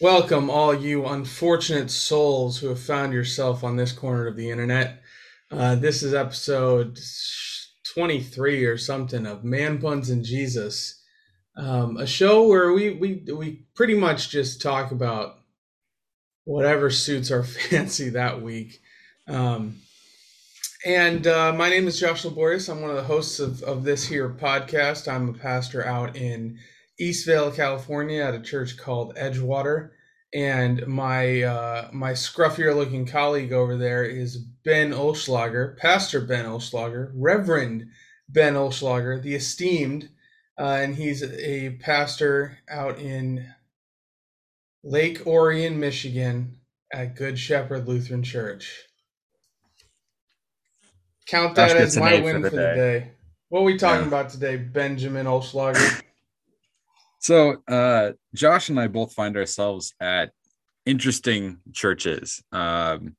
Welcome, all you unfortunate souls who have found yourself on this corner of the internet. Uh, this is episode 23 or something of Man Puns and Jesus, um, a show where we, we, we pretty much just talk about whatever suits our fancy that week. Um, and uh, my name is Josh Laborious. I'm one of the hosts of, of this here podcast. I'm a pastor out in Eastvale, California, at a church called Edgewater. And my uh, my scruffier looking colleague over there is Ben Olschlager, Pastor Ben Olschlager, Reverend Ben Olschlager, the esteemed, uh, and he's a pastor out in Lake Orion, Michigan, at Good Shepherd Lutheran Church. Count that as my win for the, for the day. What are we talking yeah. about today, Benjamin Olschlager? So, uh, Josh and I both find ourselves at interesting churches. Um,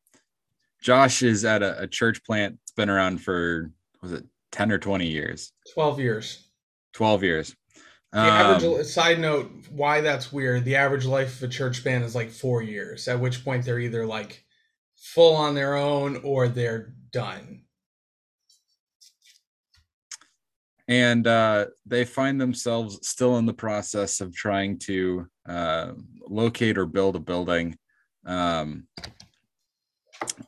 Josh is at a, a church plant that's been around for was it 10 or 20 years? 12 years. 12 years. The average um, side note, why that's weird. The average life of a church plant is like four years, at which point they're either like full on their own or they're done. And uh, they find themselves still in the process of trying to uh, locate or build a building. Um,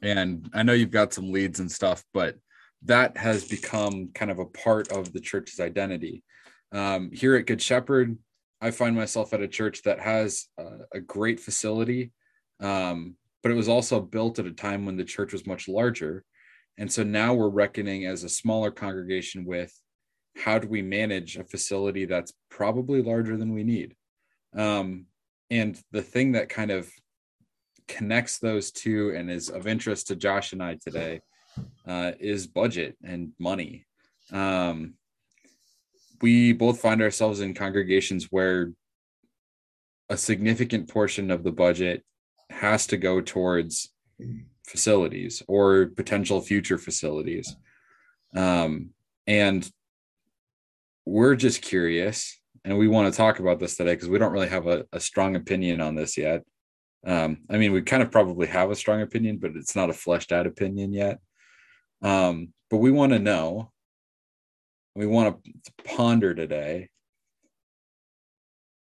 and I know you've got some leads and stuff, but that has become kind of a part of the church's identity. Um, here at Good Shepherd, I find myself at a church that has a great facility, um, but it was also built at a time when the church was much larger. And so now we're reckoning as a smaller congregation with how do we manage a facility that's probably larger than we need? Um, and the thing that kind of connects those two and is of interest to josh and i today uh, is budget and money. Um, we both find ourselves in congregations where a significant portion of the budget has to go towards facilities or potential future facilities. Um, and we're just curious and we want to talk about this today because we don't really have a, a, strong opinion on this yet. Um, I mean, we kind of probably have a strong opinion, but it's not a fleshed out opinion yet. Um, but we want to know, we want to ponder today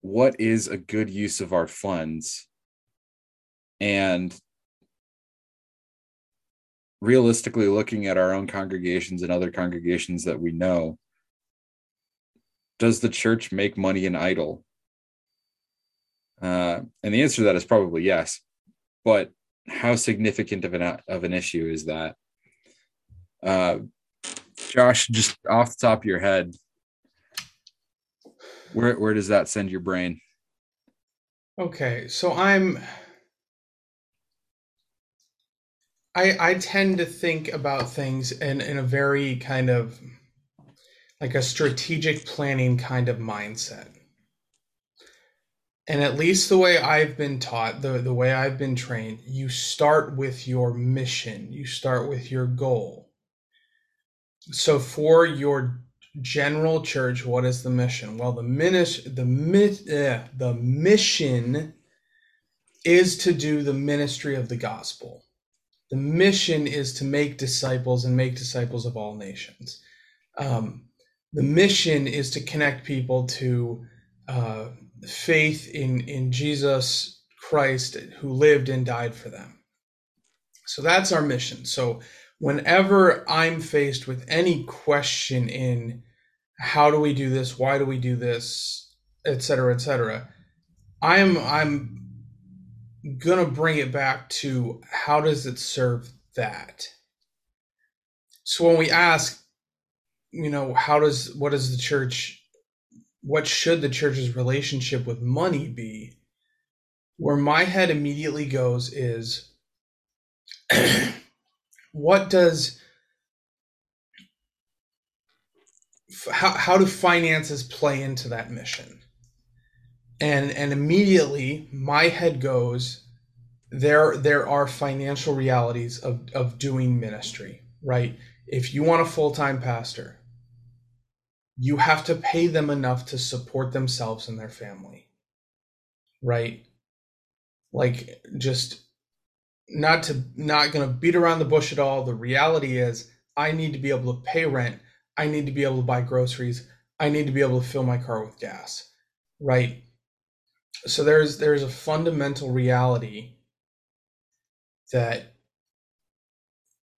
what is a good use of our funds and realistically looking at our own congregations and other congregations that we know does the church make money in idol? Uh, and the answer to that is probably yes. But how significant of an of an issue is that? Uh, Josh, just off the top of your head, where where does that send your brain? Okay, so I'm I I tend to think about things in in a very kind of like a strategic planning kind of mindset. And at least the way I've been taught, the, the way I've been trained, you start with your mission, you start with your goal. So for your general church, what is the mission? Well, the minis- the mit- uh, the mission is to do the ministry of the gospel. The mission is to make disciples and make disciples of all nations. Um, the mission is to connect people to uh, faith in in Jesus Christ who lived and died for them. So that's our mission. So whenever I'm faced with any question in how do we do this, why do we do this, et cetera, et cetera, I'm I'm gonna bring it back to how does it serve that. So when we ask you know, how does what does the church what should the church's relationship with money be? Where my head immediately goes is what does how, how do finances play into that mission and and immediately my head goes there there are financial realities of of doing ministry right if you want a full-time pastor you have to pay them enough to support themselves and their family right? Like just not to not going to beat around the bush at all. The reality is i need to be able to pay rent. I need to be able to buy groceries. I need to be able to fill my car with gas right? So there's there's a fundamental reality that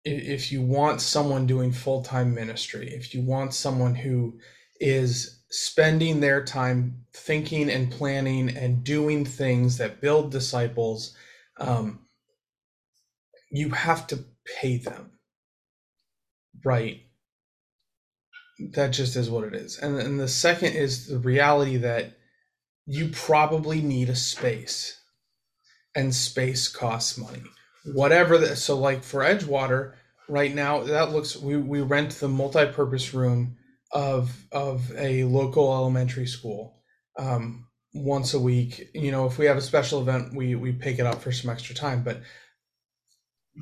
if you want someone doing full-time ministry if you want someone who is spending their time thinking and planning and doing things that build disciples um, you have to pay them. Right? That just is what it is. And, and the second is the reality that you probably need a space and space costs money whatever that so like for edgewater right now that looks we, we rent the multi-purpose room of of a local elementary school um, once a week. You know if we have a special event we we pick it up for some extra time but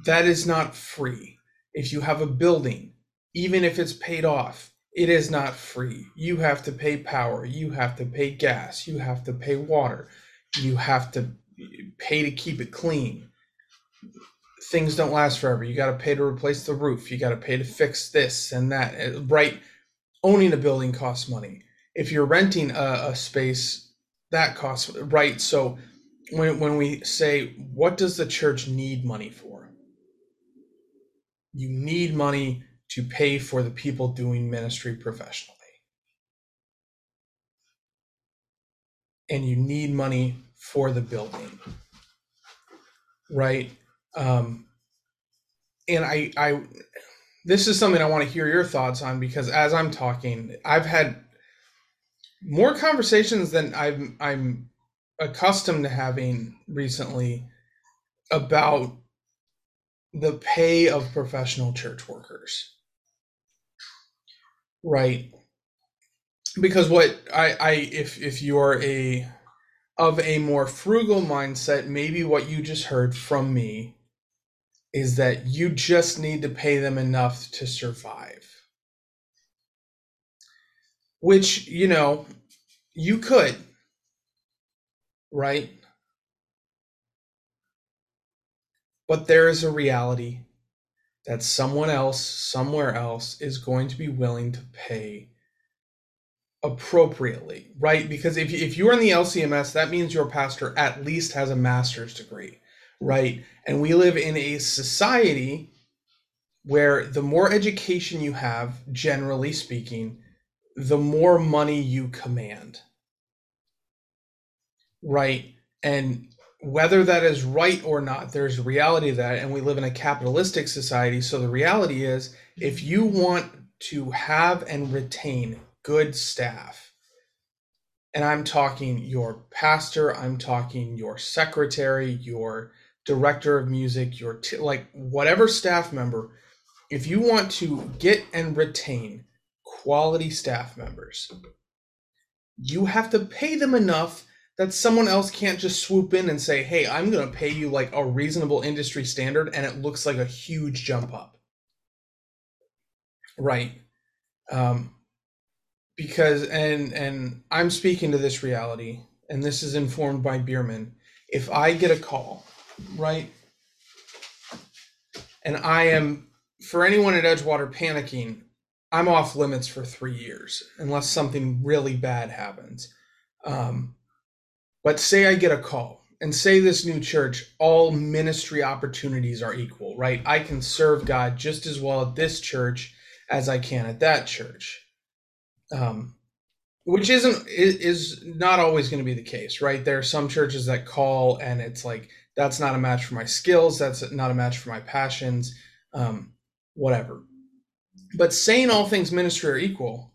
that is not free. If you have a building even if it's paid off it is not free. You have to pay power you have to pay gas you have to pay water you have to pay to keep it clean things don't last forever. You got to pay to replace the roof. You got to pay to fix this and that. Uh, right? Owning a building costs money. If you're renting a, a space, that costs right. So when when we say what does the church need money for? You need money to pay for the people doing ministry professionally. And you need money for the building. Right? Um, and I, I, this is something I want to hear your thoughts on because as I'm talking, I've had more conversations than I'm, I'm accustomed to having recently about the pay of professional church workers. Right. Because what I, I if if you're a of a more frugal mindset, maybe what you just heard from me is that you just need to pay them enough to survive. Which, you know, you could, right? But there is a reality that someone else, somewhere else, is going to be willing to pay appropriately, right? Because if, if you're in the LCMS, that means your pastor at least has a master's degree right? And we live in a society where the more education you have, generally speaking, the more money you command. Right? And whether that is right or not, there's reality of that. And we live in a capitalistic society. So the reality is if you want to have and retain good staff, and I'm talking your pastor, I'm talking your secretary, your director of music, your t- like whatever staff member, if you want to get and retain quality staff members, you have to pay them enough that someone else can't just swoop in and say, "Hey, I'm going to pay you like a reasonable industry standard," and it looks like a huge jump up. Right. Um, because and and I'm speaking to this reality, and this is informed by Bierman. If I get a call right? And I am, for anyone at Edgewater panicking, I'm off limits for three years unless something really bad happens. Um, but say I get a call and say this new church, all ministry opportunities are equal, right? I can serve God just as well at this church as I can at that church. Um, which isn't is not always going to be the case, right? There are some churches that call and it's like that's not a match for my skills that's not a match for my passions um, whatever. But saying all things ministry are equal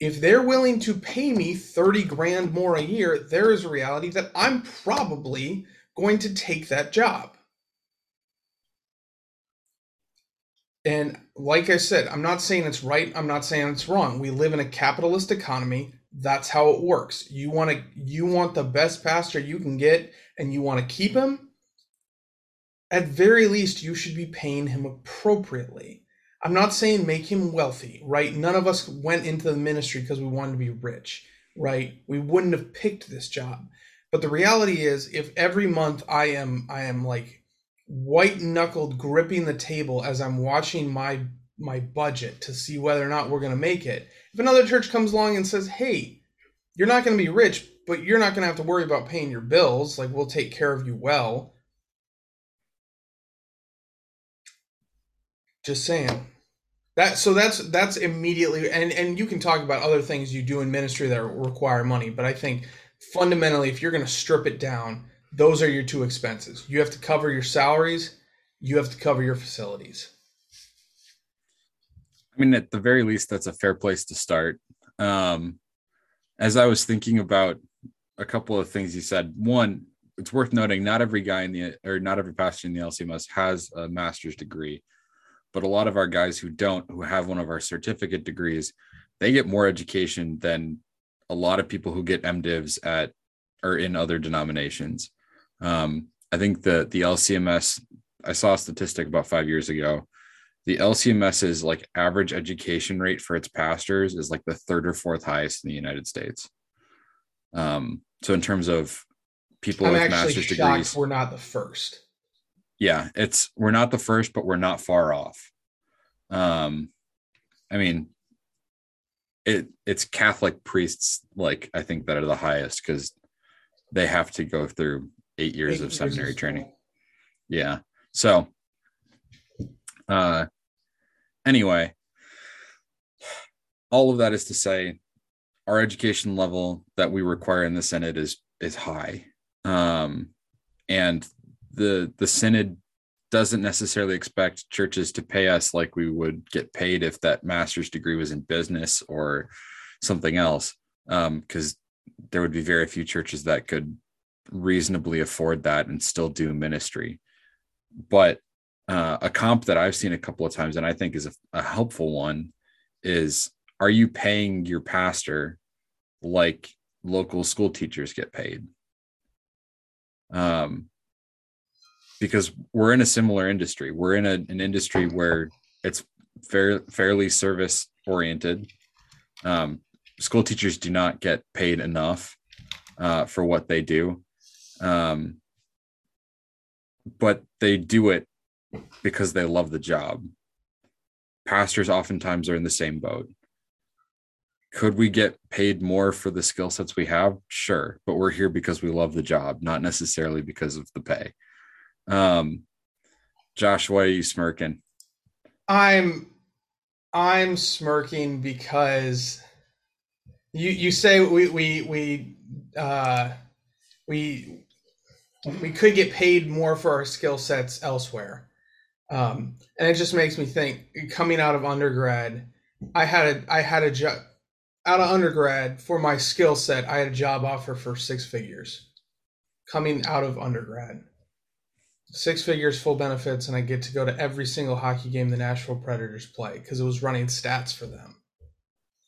if they're willing to pay me 30 grand more a year there is a reality that i'm probably going to take that job. And like i said i'm not saying it's right i'm not saying it's wrong. We live in a capitalist economy that's how it works. You want to you want the best pastor you can get and you want to keep him, at very least, you should be paying him appropriately. I'm not saying make him wealthy, right? None of us went into the ministry because we wanted to be rich, right? We wouldn't have picked this job. But the reality is if every month I am I am like white knuckled gripping the table as I'm watching my my budget to see whether or not we're going to make it. If another church comes along and says, "Hey, you're not going to be rich, but you're not going to have to worry about paying your bills. Like we'll take care of you well." Just saying. That so that's that's immediately and and you can talk about other things you do in ministry that require money, but I think fundamentally if you're going to strip it down, those are your two expenses. You have to cover your salaries, you have to cover your facilities. I mean, at the very least, that's a fair place to start. Um, as I was thinking about a couple of things he said, one, it's worth noting not every guy in the or not every pastor in the LCMS has a master's degree but a lot of our guys who don't who have one of our certificate degrees they get more education than a lot of people who get mdivs at or in other denominations. Um, i think the the lcms i saw a statistic about five years ago. The lcms's like average education rate for its pastors is like the third or fourth highest in the united states um, so in terms of people I'm with master's degrees we're not the first yeah, it's we're not the first, but we're not far off. Um, I mean, it it's Catholic priests like I think that are the highest because they have to go through eight years eight of years seminary training. Yeah. So uh anyway, all of that is to say our education level that we require in the Synod is is high. Um and the the synod doesn't necessarily expect churches to pay us like we would get paid if that master's degree was in business or something else because um, there would be very few churches that could reasonably afford that and still do ministry but uh, a comp that i've seen a couple of times and i think is a, a helpful one is are you paying your pastor like local school teachers get paid um, because we're in a similar industry. We're in a, an industry where it's fair, fairly service oriented. Um, school teachers do not get paid enough uh, for what they do, um, but they do it because they love the job. Pastors oftentimes are in the same boat. Could we get paid more for the skill sets we have? Sure, but we're here because we love the job, not necessarily because of the pay. Um, Josh, why are you smirking? I'm I'm smirking because you you say we we we uh, we we could get paid more for our skill sets elsewhere, um, and it just makes me think. Coming out of undergrad, I had a I had a job out of undergrad for my skill set. I had a job offer for six figures. Coming out of undergrad, six figures, full benefits, and I get to go to every single hockey game the Nashville Predators play because it was running stats for them.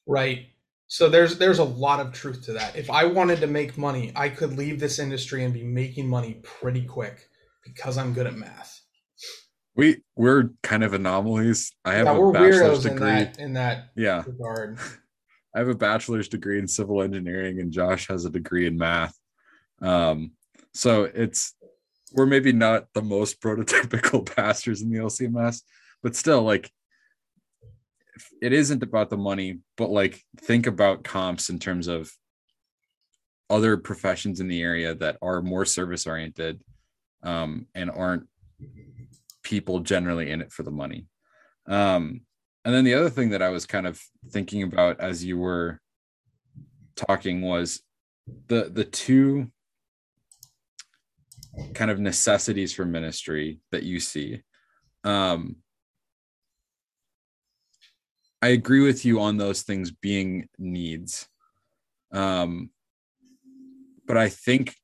Right. So there's there's a lot of truth to that. If I wanted to make money, I could leave this industry and be making money pretty quick because I'm good at math. We we're kind of anomalies. I have yeah, a bachelor's degree in that, in that yeah. regard. I have a bachelor's degree in civil engineering, and Josh has a degree in math. Um, so it's we're maybe not the most prototypical pastors in the LCMS, but still, like, it isn't about the money, but like, think about comps in terms of other professions in the area that are more service oriented um, and aren't people generally in it for the money. Um, and then the other thing that I was kind of thinking about as you were talking was the the two kind of necessities for ministry that you see. Um i agree with you on those things being needs. Um but i think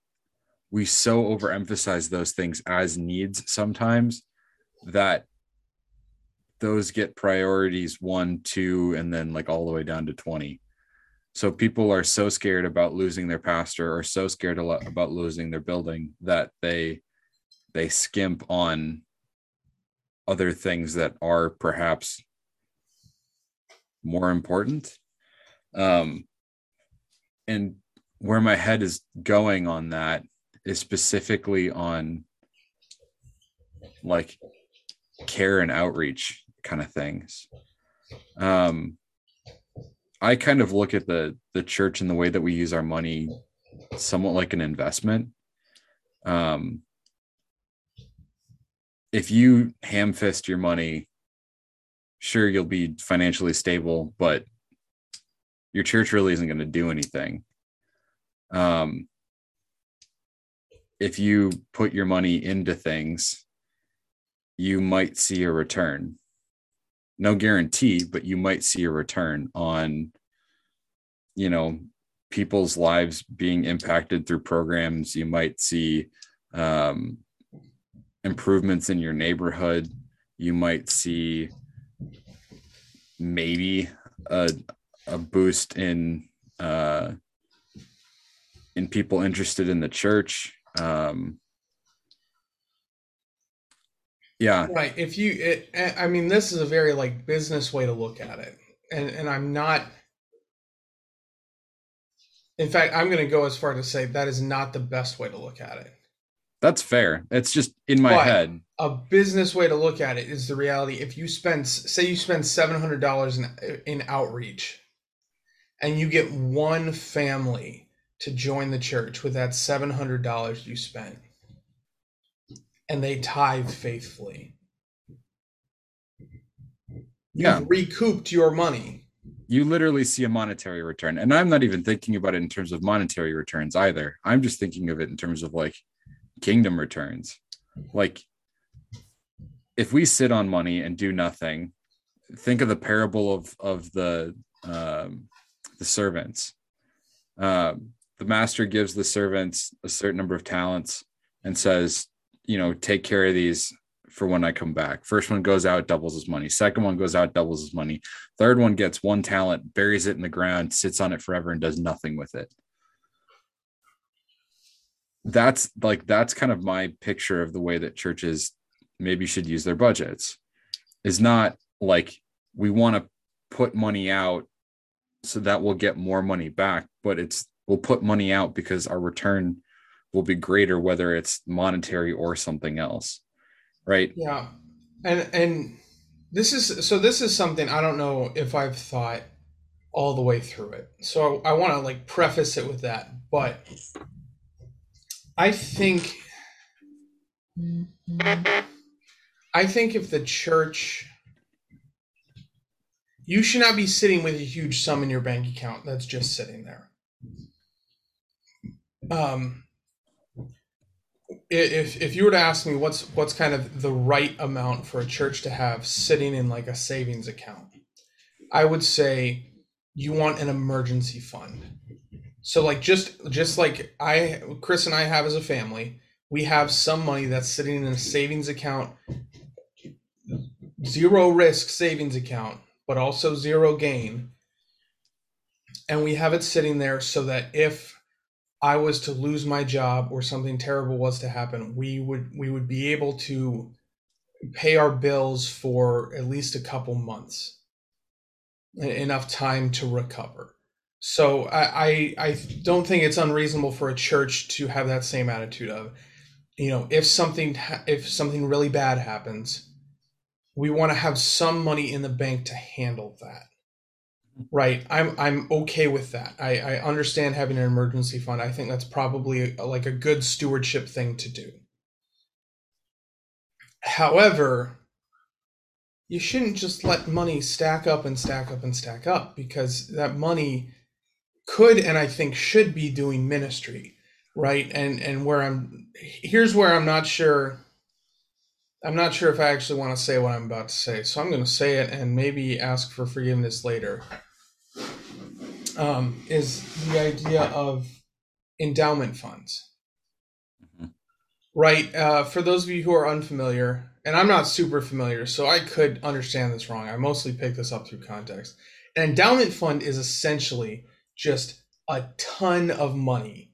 we so overemphasize those things as needs sometimes that those get priorities one two and then like all the way down to 20 so people are so scared about losing their pastor or so scared about losing their building that they they skimp on other things that are perhaps more important. Um and where my head is going on that is specifically on like care and outreach kind of things. Um, I kind of look at the the church and the way that we use our money somewhat like an investment. Um, if you ham fist your money, sure you'll be financially stable, but your church really isn't going to do anything. Um, if you put your money into things, you might see a return. No guarantee, but you might see a return on, you know, people's lives being impacted through programs. You might see um, improvements in your neighborhood. You might see maybe a, a boost in uh, in people interested in the church. Um, yeah, right. If you, it, I mean, this is a very like business way to look at it, and and I'm not. In fact, I'm going to go as far to say that is not the best way to look at it. That's fair. It's just in my But head. A business way to look at it is the reality. If you spend, say, you spend seven hundred dollars in in outreach, and you get one family to join the church with that seven hundred dollars you spent, and they tithe faithfully, Yeah. you've recouped your money. you literally see a monetary return. And I'm not even thinking about it in terms of monetary returns either. I'm just thinking of it in terms of like kingdom returns. Like if we sit on money and do nothing, think of the parable of of the um, the servants. Um, the master gives the servants a certain number of talents and says, you know, take care of these for when I come back. First one goes out, doubles his money. Second one goes out, doubles his money. Third one gets one talent, buries it in the ground, sits on it forever, and does nothing with it. That's like that's kind of my picture of the way that churches maybe should use their budgets. Is not like we want to put money out so that we'll get more money back, but it's we'll put money out because our return will be greater, whether it's monetary or something else. Right. Yeah, and and this is so. This is something I don't know if I've thought all the way through it. So I want to like preface it with that, but I think I think if the church you should not be sitting with a huge sum in your bank account that's just sitting there. Um if if you were to ask me what's what's kind of the right amount for a church to have sitting in like a savings account, I would say you want an emergency fund. So like just just like I Chris and I have as a family, we have some money that's sitting in a savings account, zero risk savings account, but also zero gain. And we have it sitting there so that if I was to lose my job or something terrible was to happen, we would we would be able to pay our bills for at least a couple months, enough time to recover. So I, I I don't think it's unreasonable for a church to have that same attitude of, you know, if something if something really bad happens, we want to have some money in the bank to handle that. Right. I'm I'm okay with that. I, I understand having an emergency fund. I think that's probably a, like a good stewardship thing to do. However, you shouldn't just let money stack up and stack up and stack up because that money could and I think should be doing ministry, right? And and where I'm here's where I'm not sure I'm not sure if I actually want to say what I'm about to say. So I'm going to say it and maybe ask for forgiveness later um, is the idea of endowment funds. Mhm. Right. Uh, for those of you who are unfamiliar, and I'm not super familiar, so I could understand this wrong. I mostly picked this up through context. An endowment fund is essentially just a ton of money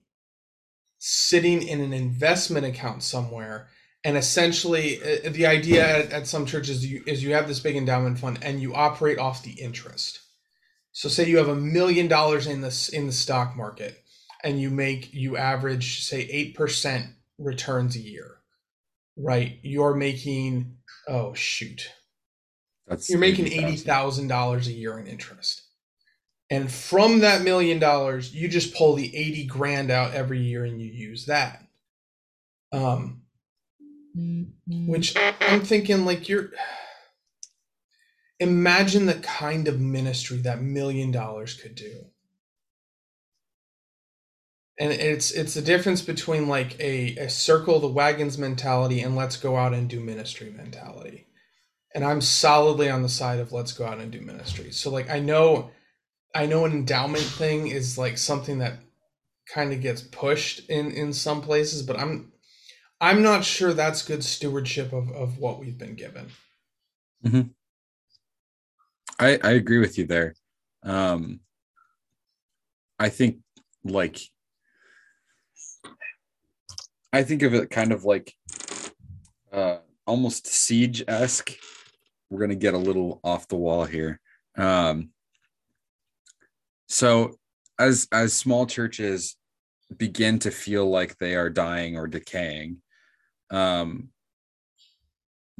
sitting in an investment account somewhere. And essentially, uh, the idea at, at some churches you, is you have this big endowment fund and you operate off the interest. So say you have a million dollars in this in the stock market and you make you average say 8% returns a year right? You're making oh shoot. That's you're making 80,000. $80,000 a year in interest. And from that million dollars you just pull the 80 grand out every year and you use that. Um which i'm thinking like you're imagine the kind of ministry that million dollars could do. And it's it's the difference between like a, a circle the wagons mentality and let's go out and do ministry mentality. And i'm solidly on the side of let's go out and do ministry. So like i know i know an endowment thing is like something that kind of gets pushed in in some places but i'm i'm not sure that's good stewardship of of what we've been given mm-hmm. I, I agree with you there. Um, I think like I think of it kind of like uh, almost siege esque. We're gonna get a little off the wall here. Um, so as as small churches begin to feel like they are dying or decaying, um,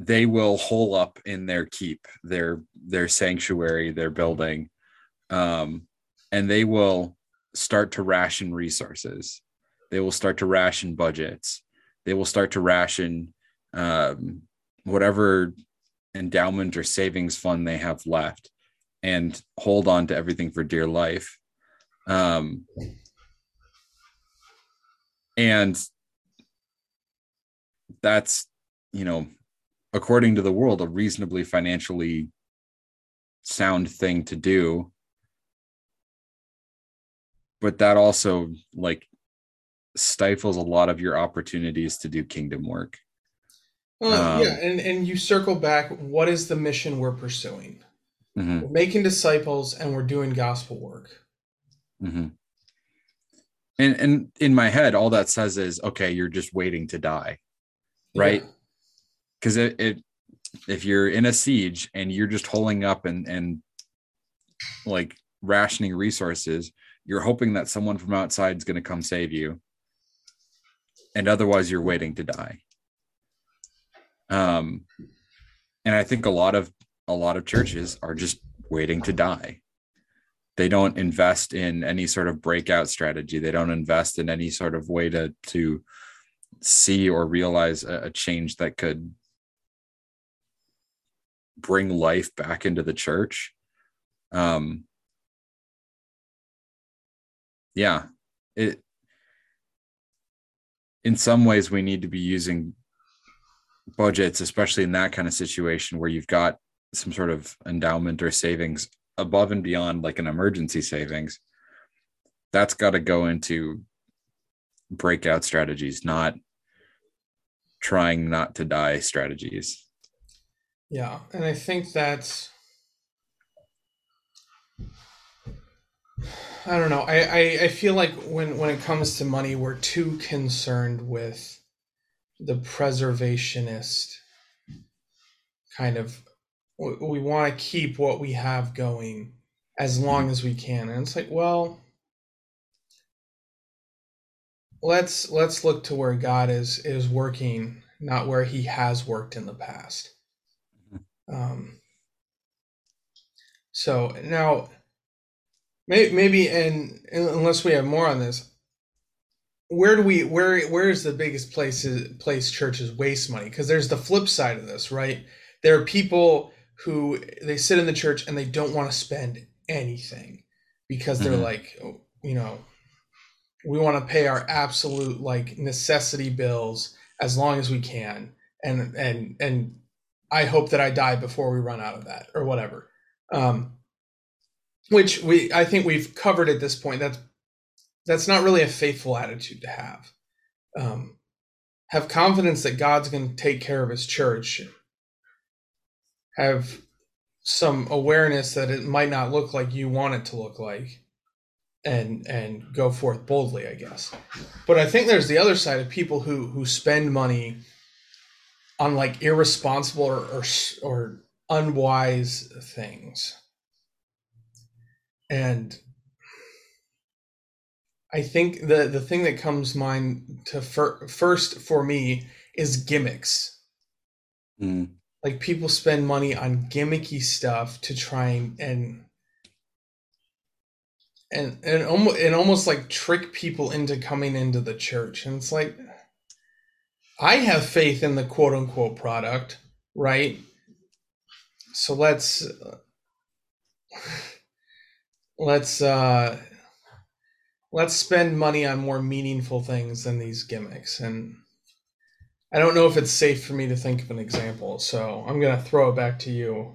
they will hole up in their keep, their their sanctuary, their building, um, and they will start to ration resources. They will start to ration budgets. They will start to ration um, whatever endowment or savings fund they have left, and hold on to everything for dear life. Um, and that's you know according to the world, a reasonably financially sound thing to do. But that also like stifles a lot of your opportunities to do kingdom work. well Um, yeah and and you circle back what is the mission we're pursuing Mhm, we're making disciples and we're doing gospel work mhm. And and in my head, all that says is, okay, you're just waiting to die, right? Yeah. Because it, it if you're in a siege and you're just holding up and and like rationing resources, you're hoping that someone from outside is going to come save you, and otherwise you're waiting to die. Um, and I think a lot of a lot of churches are just waiting to die. They don't invest in any sort of breakout strategy. They don't invest in any sort of way to to see or realize a, a change that could bring life back into the church. Um, yeah, it. In some ways, we need to be using budgets, especially in that kind of situation where you've got some sort of endowment or savings above and beyond like an emergency savings. That's got to go into breakout strategies, not trying not to die strategies. Yeah, and I think that's I don't know. I, I, I feel like when, when it comes to money, we're too concerned with the preservationist kind of. We, we want to keep what we have going as long as we can, and it's like, well, let's let's look to where God is is working, not where He has worked in the past. Um, so now, may, maybe, and unless we have more on this, where do we where where is the biggest place place churches waste money? Because there's the flip side of this, right? There are people who they sit in the church and they don't want to spend anything because they're Mhm. like, oh, you know, we want to pay our absolute like necessity bills as long as we can, and and and I hope that I die before we run out of that or whatever. Um, which we I think we've covered at this point. That's that's not really a faithful attitude to have. Um, have confidence that God's going to take care of His church. Have some awareness that it might not look like you want it to look like, and and go forth boldly, I guess. But I think there's the other side of people who who spend money on like irresponsible or or, or unwise things. And I think the the thing that comes mind to fir- first for me is gimmicks. Mm. Like people spend money on gimmicky stuff to try and and and and almost and almost like trick people into coming into the church. And it's like I have faith in the quote unquote product, right? So let's let's uh let's spend money on more meaningful things than these gimmicks. And i don't know if it's safe for me to think of an example so i'm going to throw it back to you.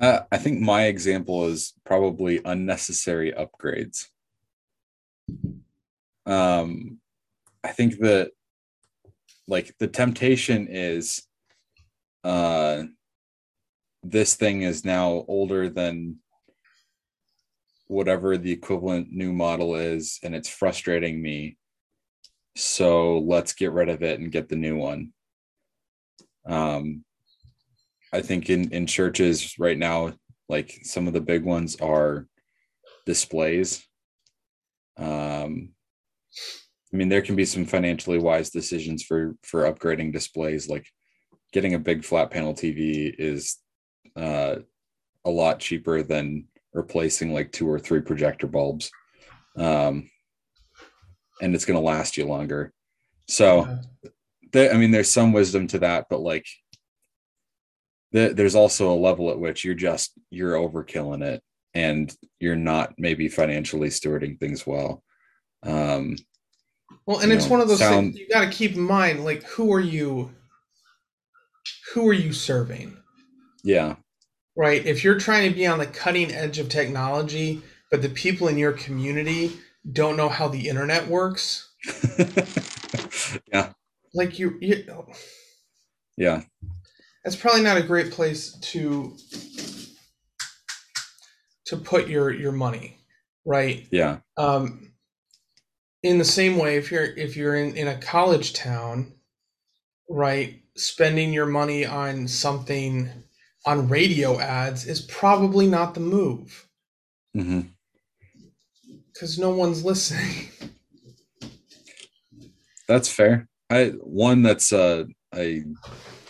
Uh, i think my example is probably unnecessary upgrades. Um i think that like the temptation is uh this thing is now older than whatever the equivalent new model is and it's frustrating me. So let's get rid of it and get the new one. Um i think in in churches right now like some of the big ones are displays. Um i mean there can be some financially wise decisions for for upgrading displays like getting a big flat panel tv is uh a lot cheaper than replacing like two or three projector bulbs. Um, and it's going to last you longer. So there, i mean there's some wisdom to that but like the, there's also a level at which you're just you're overkilling it and you're not maybe financially stewarding things well. Um, well and it's know, one of those sound, things you got to keep in mind like who are you who are you serving yeah right? If you're trying to be on the cutting edge of technology, but the people in your community don't know how the internet works. yeah. Like you, you Yeah. That's probably not a great place to to put your your money, right? Yeah. Um in the same way if you're if you're in in a college town, right, spending your money on something on radio ads is probably not the move. Mm-hmm. Because no one's listening. That's fair. I one that's a, a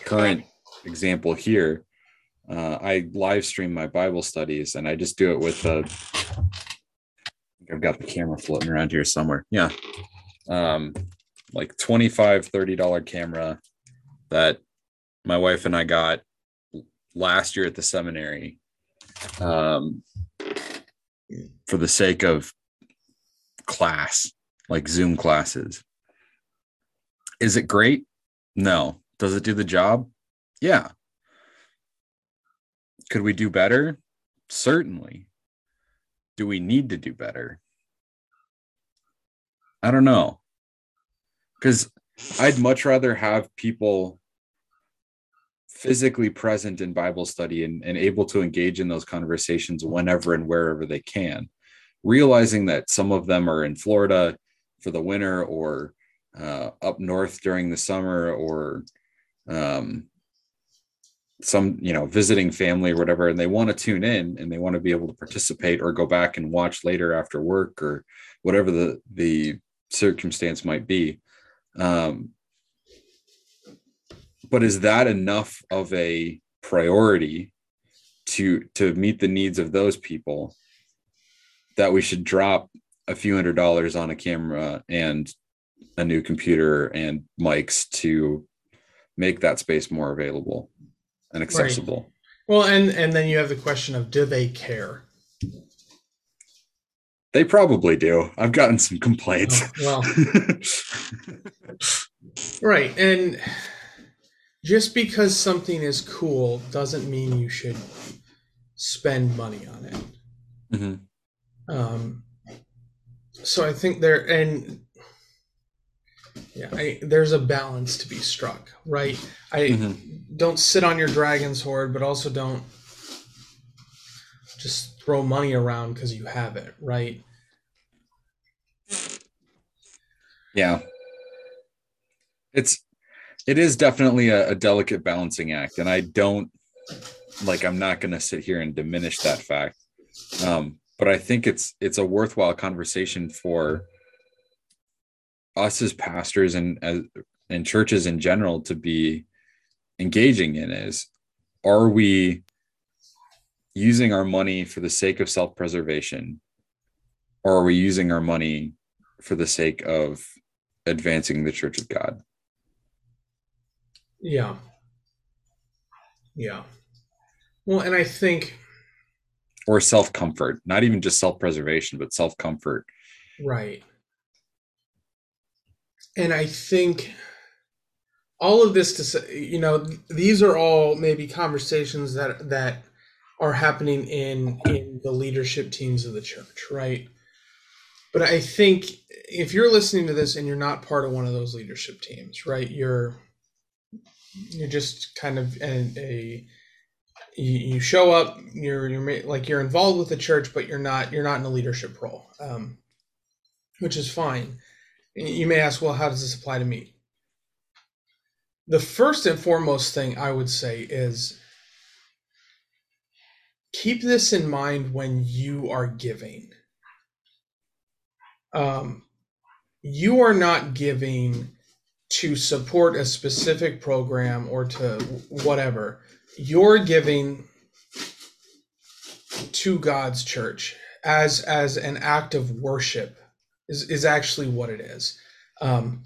current example here. Uh, I live stream my Bible studies, and I just do it with a. I've got the camera floating around here somewhere. Yeah, um, like 25 30 dollar camera that my wife and I got last year at the seminary um, for the sake of class, like Zoom classes. Is it great? No. Does it do the job? Yeah. Could we do better? Certainly. Do we need to do better? I don't know. Because I'd much rather have people physically present in Bible study and, and able to engage in those conversations whenever and wherever they can, realizing that some of them are in Florida for the winter or uh, up north during the summer or um, some you know visiting family or whatever and they want to tune in and they want to be able to participate or go back and watch later after work or whatever the the circumstance might be. Um, but is that enough of a priority to to meet the needs of those people that we should drop a few hundred dollars on a camera and a new computer and mics to make that space more available and accessible. Well, and and then you have the question of do they care? They probably do. I've gotten some complaints. Oh, well, right, and just because something is cool doesn't mean you should spend money on it. Mm-hmm. Um, so I think there and yeah, I, there's a balance to be struck, right? I mm-hmm. don't sit on your dragon's hoard, but also don't just throw money around because you have it, right? Yeah. It's it is definitely a, a delicate balancing act, and I don't like. I'm not going to sit here and diminish that fact. Um, but I think it's it's a worthwhile conversation for us as pastors and as and churches in general to be engaging in is are we using our money for the sake of self-preservation? Or are we using our money for the sake of advancing the church of god? Yeah. Yeah. Well and i think or self-comfort not even just self-preservation but self-comfort. Right and i think all of this to say you know these are all maybe conversations that that are happening in in the leadership teams of the church right? But i think if you're listening to this and you're not part of one of those leadership teams right you're you're just kind of a, a you, show up you're you're like you're involved with the church but you're not you're not in a leadership role um, which is fine you may ask well how does this apply to me the first and foremost thing I would say is keep this in mind when you are giving. Um, you are not giving to support a specific program or to whatever. You're giving to God's church as as an act of worship is is actually what it is. Um,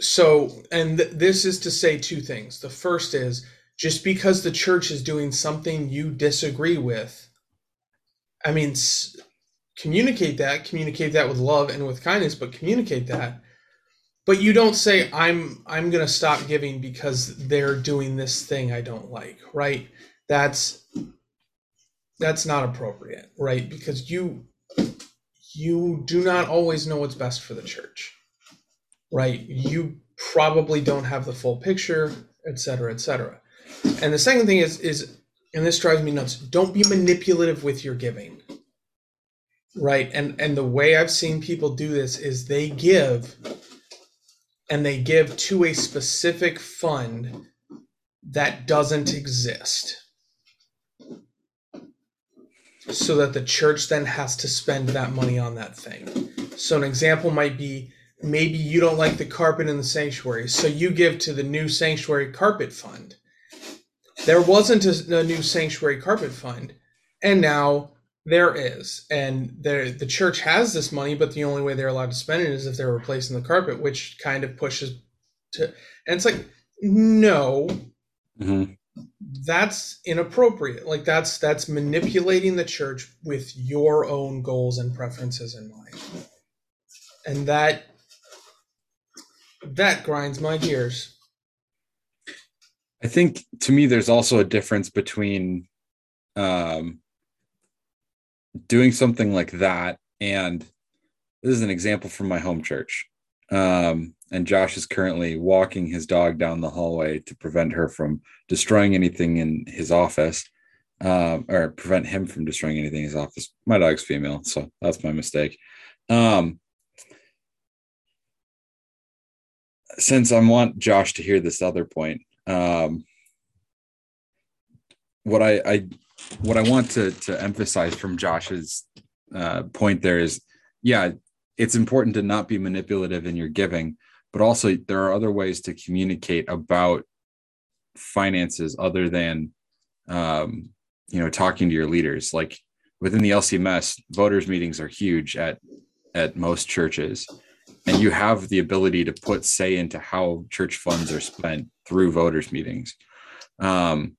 so and th- this is to say two things. The first is just because the church is doing something you disagree with i mean s- communicate that communicate that with love and with kindness but communicate that. But you don't say i'm i'm going to stop giving because they're doing this thing i don't like right? That's that's not appropriate right? Because you you do not always know what's best for the church right? You probably don't have the full picture, et cetera, et cetera. And the second thing is, is, and this drives me nuts, don't be manipulative with your giving. Right. And and the way I've seen people do this is they give and they give to a specific fund that doesn't exist. So that the church then has to spend that money on that thing. So an example might be maybe you don't like the carpet in the sanctuary, so you give to the new sanctuary carpet fund. There wasn't a, a new sanctuary carpet fund, and now there is. And there, the church has this money, but the only way they're allowed to spend it is if they're replacing the carpet, which kind of pushes to. And it's like, no, mm-hmm. That's inappropriate. Like that's that's manipulating the church with your own goals and preferences in mind, and that that grinds my gears. I think to me, there's also a difference between um, doing something like that and this is an example from my home church. Um, and Josh is currently walking his dog down the hallway to prevent her from destroying anything in his office, um, or prevent him from destroying anything in his office. My dog's female, so that's my mistake. Um, since I want Josh to hear this other point, um, what I, I what I want to to emphasize from Josh's uh, point there is, yeah, it's important to not be manipulative in your giving, but also there are other ways to communicate about finances other than, um, you know, talking to your leaders. Like within the LCMS, voters meetings are huge at at most churches and you have the ability to put say into how church funds are spent through voters meetings um,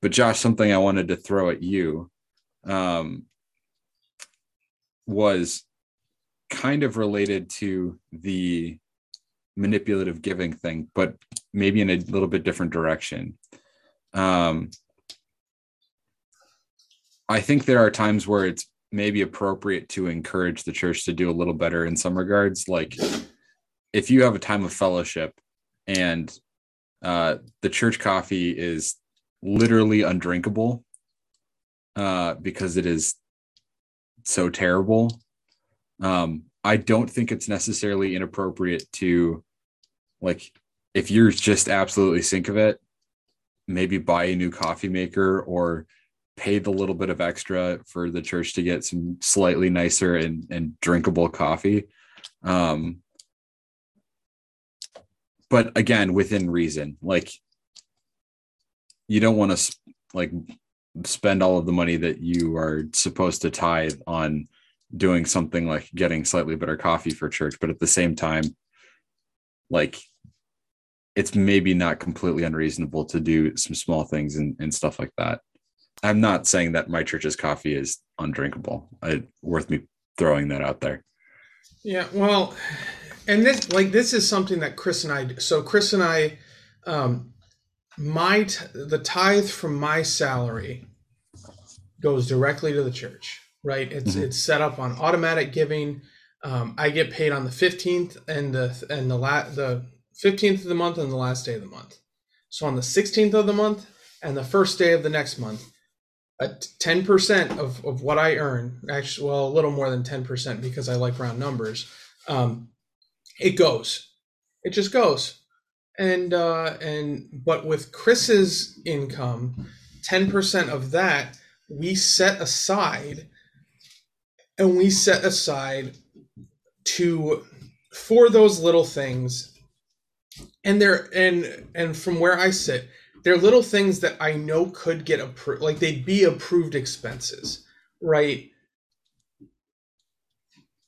but josh something i wanted to throw at you um, was kind of related to the manipulative giving thing but maybe in a little bit different direction um, i think there are times where it's maybe appropriate to encourage the church to do a little better in some regards. Like if you have a time of fellowship and uh, the church coffee is literally undrinkable uh, because it is so terrible. Um, I don't think it's necessarily inappropriate to, like, if you're just absolutely sick of it, maybe buy a new coffee maker or pay the little bit of extra for the church to get some slightly nicer and, and drinkable coffee. Um, but again, within reason, like you don't want to like spend all of the money that you are supposed to tithe on doing something like getting slightly better coffee for church, but at the same time, like it's maybe not completely unreasonable to do some small things and, and stuff like that. I'm not saying that my church's coffee is undrinkable. Worth me throwing that out there. Yeah, well, and this like this is something that Chris and I. So Chris and I, um, my t- the tithe from my salary goes directly to the church. Right, it's mm-hmm. it's set up on automatic giving. Um, I get paid on the fifteenth and the and the la- the fifteenth of the month and the last day of the month. So on the sixteenth of the month and the first day of the next month, ten percent of, of what I earn, actually, well, a little more than ten percent because I like round numbers. Um, it goes, it just goes, and uh, and but with Chris's income, ten percent of that we set aside, and we set aside to for those little things, and there and and from where I sit, they're little things that I know could get approved, like they'd be approved expenses, right?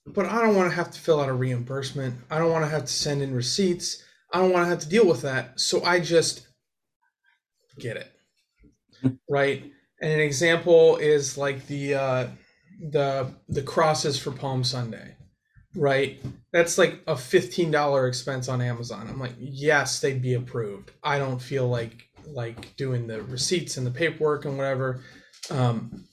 But I don't want to have to fill out a reimbursement. I don't want to have to send in receipts. I don't want to have to deal with that. So I just get it, right? And an example is like the uh, the the crosses for Palm Sunday, right? That's like a fifteen dollar expense on Amazon. I'm like, yes, they'd be approved. I don't feel like like doing the receipts and the paperwork and whatever. Um,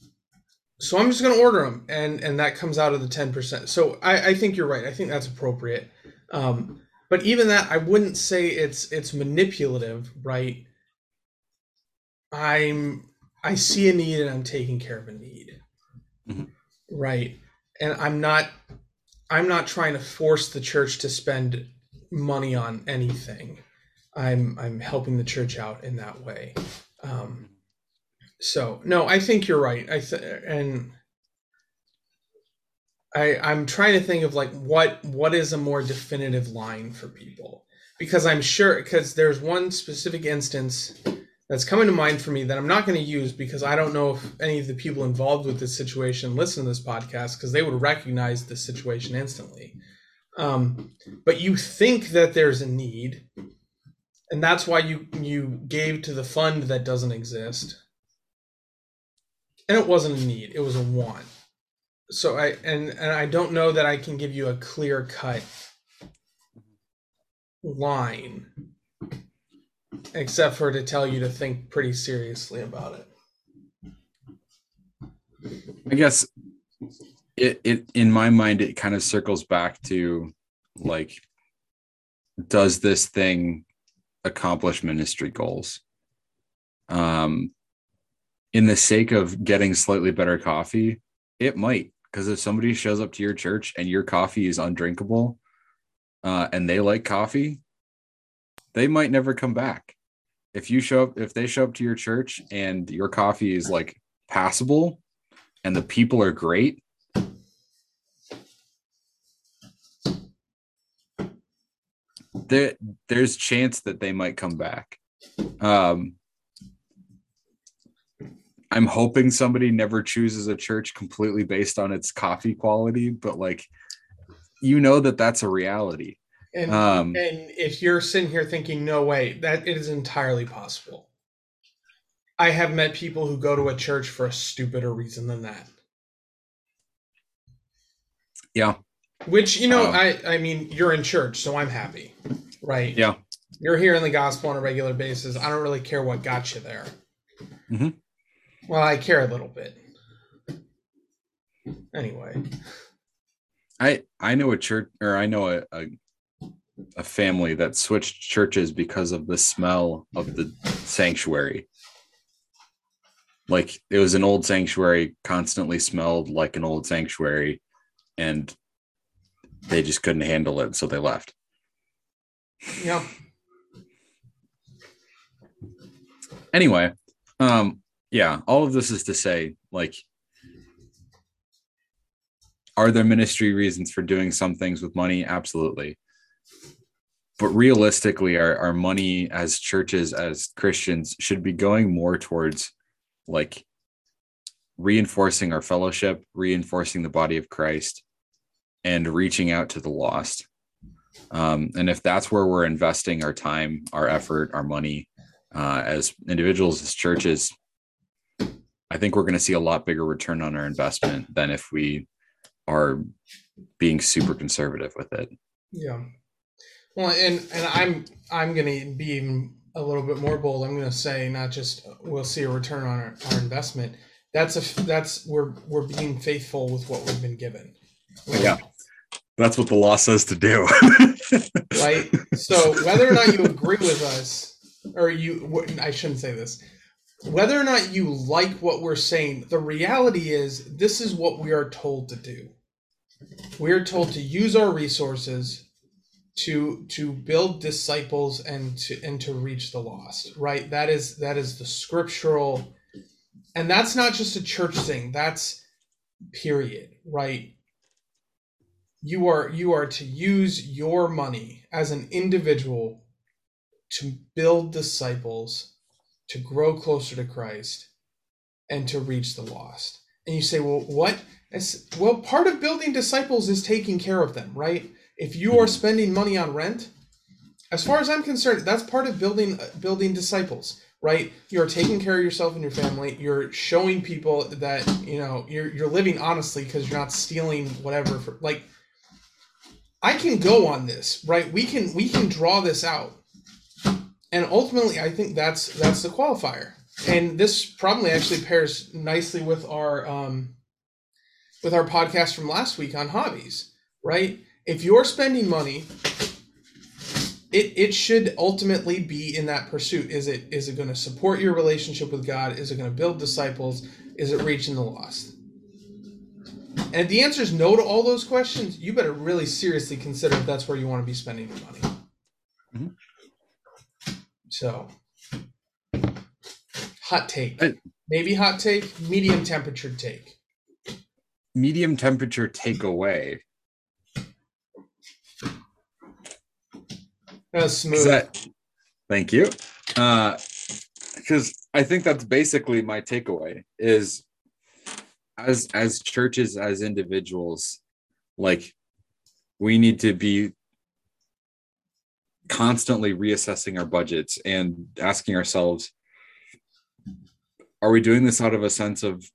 so I'm just to order them, and and that comes out of the ten percent. So I, I think you're right. I think that's appropriate. Um, but even that, I wouldn't say it's it's manipulative, right? I'm I see a need and I'm taking care of a need, mm-hmm. Right? And I'm not I'm not trying to force the church to spend money on anything. I'm I'm helping the church out in that way. Um, so no, I think you're right. I th- and I I'm trying to think of like what what is a more definitive line for people because I'm sure because there's one specific instance that's coming to mind for me that I'm not going to use because I don't know if any of the people involved with this situation listen to this podcast because they would recognize the situation instantly. Um, but you think that there's a need and that's why you you gave to the fund that doesn't exist and it wasn't a need it was a want so i and and i don't know that i can give you a clear cut line except for to tell you to think pretty seriously about it i guess it, it in my mind it kind of circles back to like does this thing accomplish ministry goals. Um, in the sake of getting slightly better coffee, it might because if somebody shows up to your church and your coffee is undrinkable, uh, and they like coffee, they might never come back. If you show up, if they show up to your church and your coffee is like passable, and the people are great, there there's chance that they might come back. Um, I'm hoping somebody never chooses a church completely based on its coffee quality, but like you know that that's a reality. And, um, and if you're sitting here thinking, no way, that it is entirely possible. I have met people who go to a church for a stupider reason than that. Yeah. Which you know, um, I I mean, you're in church, so I'm happy, right? Yeah. You're hearing the gospel on a regular basis. I don't really care what got you there. Mm-hmm. Well, I care a little bit. Anyway, I I know a church, or I know a, a a family that switched churches because of the smell of the sanctuary. Like it was an old sanctuary, constantly smelled like an old sanctuary, and they just couldn't handle it, so they left. Yeah. Anyway, um, yeah, all of this is to say, like, are there ministry reasons for doing some things with money? Absolutely. But realistically, our, our money as churches, as Christians, should be going more towards like reinforcing our fellowship, reinforcing the body of Christ, and reaching out to the lost. Um, and if that's where we're investing our time, our effort, our money uh, as individuals, as churches, I think we're going to see a lot bigger return on our investment than if we are being super conservative with it. Yeah. Well, and and I'm I'm going to be even a little bit more bold. I'm going to say not just we'll see a return on our, our investment. That's a that's we're we're being faithful with what we've been given. Yeah. That's what the law says to do. right? So whether or not you agree with us, or you, I shouldn't say this, whether or not you like what we're saying, the reality is this is what we are told to do. We are told to use our resources to to build disciples and to and to reach the lost. Right? That is that is the scriptural, and that's not just a church thing. That's period. Right? you are you are to use your money as an individual to build disciples to grow closer to christ and to reach the lost and you say well what well part of building disciples is taking care of them right if you are spending money on rent as far as i'm concerned that's part of building building disciples right you're taking care of yourself and your family you're showing people that you know you're you're living honestly because you're not stealing whatever for like I can go on this, right? We can we can draw this out. And ultimately I think that's that's the qualifier. And this probably actually pairs nicely with our um with our podcast from last week on hobbies, right? If you're spending money, it, it should ultimately be in that pursuit. Is it is it going to support your relationship with God? Is it going to build disciples? Is it reaching the lost? And if the answer is no to all those questions, you better really seriously consider if that's where you want to be spending your money. Mm-hmm. So, hot take. Maybe hot take, medium temperature take. Medium temperature takeaway. That's smooth. That, thank you. Because uh, I think that's basically my takeaway is as as churches as individuals like we need to be constantly reassessing our budgets and asking ourselves are we doing this out of a sense of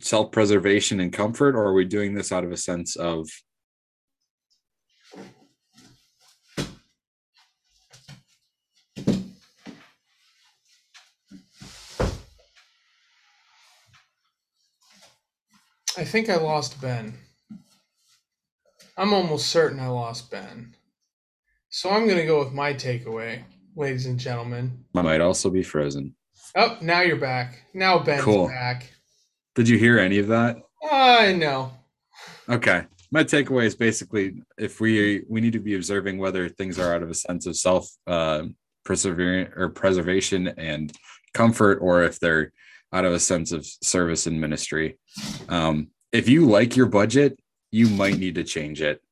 self-preservation and comfort or are we doing this out of a sense of I think I lost Ben. I'm almost certain I lost Ben. So I'm going to go with my takeaway, ladies and gentlemen. I might also be frozen. Oh, now you're back. Now Ben's cool. back. Did you hear any of that? I uh, know. Okay. My takeaway is basically if we we need to be observing whether things are out of a sense of self uh, persevering or preservation and comfort, or if they're out of a sense of service and ministry. Um, if you like your budget, you might need to change it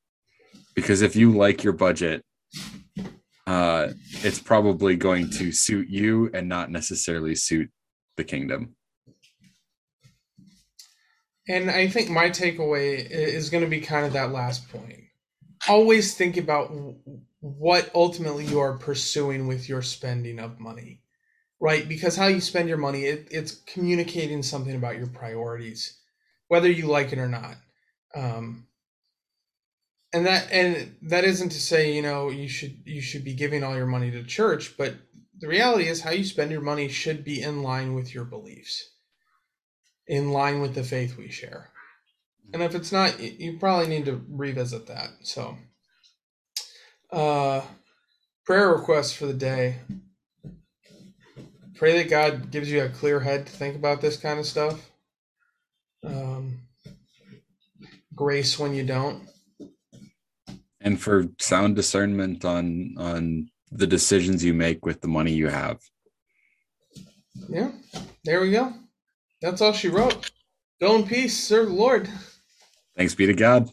because if you like your budget, uh, it's probably going to suit you and not necessarily suit the kingdom. And I think my takeaway is going to be kind of that last point. Always think about what ultimately you are pursuing with your spending of money right? Because how you spend your money, it, it's communicating something about your priorities, whether you like it or not. Um, and that and that isn't to say you know you should you should be giving all your money to church, but the reality is how you spend your money should be in line with your beliefs, in line with the faith we share. And if it's not, you probably need to revisit that. So, uh, prayer request for the day pray that God gives you a clear head to think about this kind of stuff. Um, grace when you don't, and for sound discernment on on the decisions you make with the money you have. Yeah, there we go. That's all she wrote. Go in peace, serve the Lord. Thanks be to God.